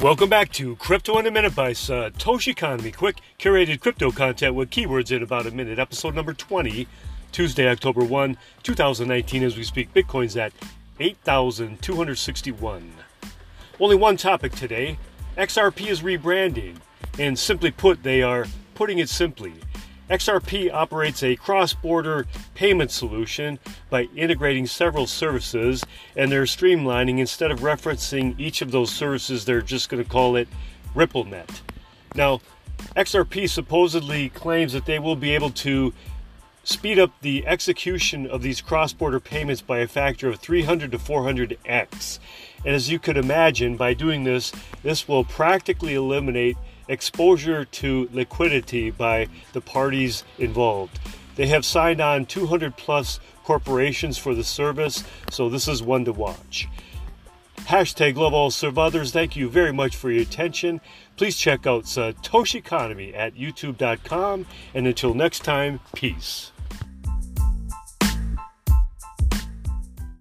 Welcome back to Crypto in a Minute by uh, Satoshi Economy. Quick, curated crypto content with keywords in about a minute. Episode number 20, Tuesday, October 1, 2019. As we speak, Bitcoin's at 8,261. Only one topic today XRP is rebranding. And simply put, they are putting it simply. XRP operates a cross border payment solution by integrating several services, and they're streamlining. Instead of referencing each of those services, they're just going to call it RippleNet. Now, XRP supposedly claims that they will be able to speed up the execution of these cross border payments by a factor of 300 to 400x. And as you could imagine, by doing this, this will practically eliminate exposure to liquidity by the parties involved. They have signed on 200 plus corporations for the service, so this is one to watch. Hashtag love all serve others. Thank you very much for your attention. Please check out uh, Satoshi Economy at youtube.com. And until next time, peace.